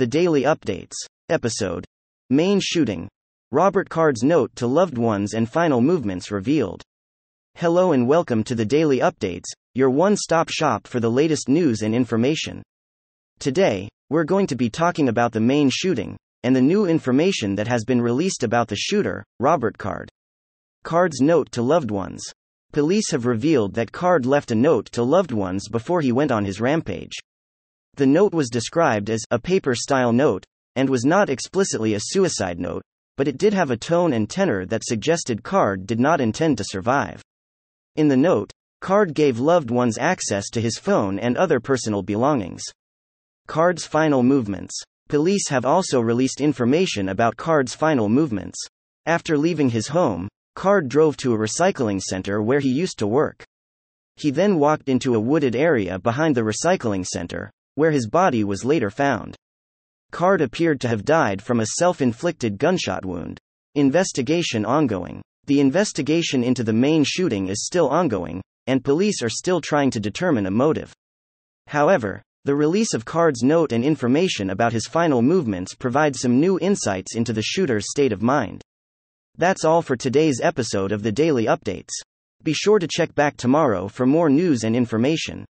The Daily Updates. Episode. Maine Shooting. Robert Card's note to loved ones and final movements revealed. Hello and welcome to the Daily Updates, your one stop shop for the latest news and information. Today, we're going to be talking about the Maine shooting, and the new information that has been released about the shooter, Robert Card. Card's note to loved ones. Police have revealed that Card left a note to loved ones before he went on his rampage. The note was described as a paper style note, and was not explicitly a suicide note, but it did have a tone and tenor that suggested Card did not intend to survive. In the note, Card gave loved ones access to his phone and other personal belongings. Card's final movements. Police have also released information about Card's final movements. After leaving his home, Card drove to a recycling center where he used to work. He then walked into a wooded area behind the recycling center, where his body was later found. Card appeared to have died from a self inflicted gunshot wound. Investigation ongoing. The investigation into the Maine shooting is still ongoing, and police are still trying to determine a motive. However, the release of Card's note and information about his final movements provides some new insights into the shooter's state of mind. That's all for today's episode of the Daily Updates. Be sure to check back tomorrow for more news and information.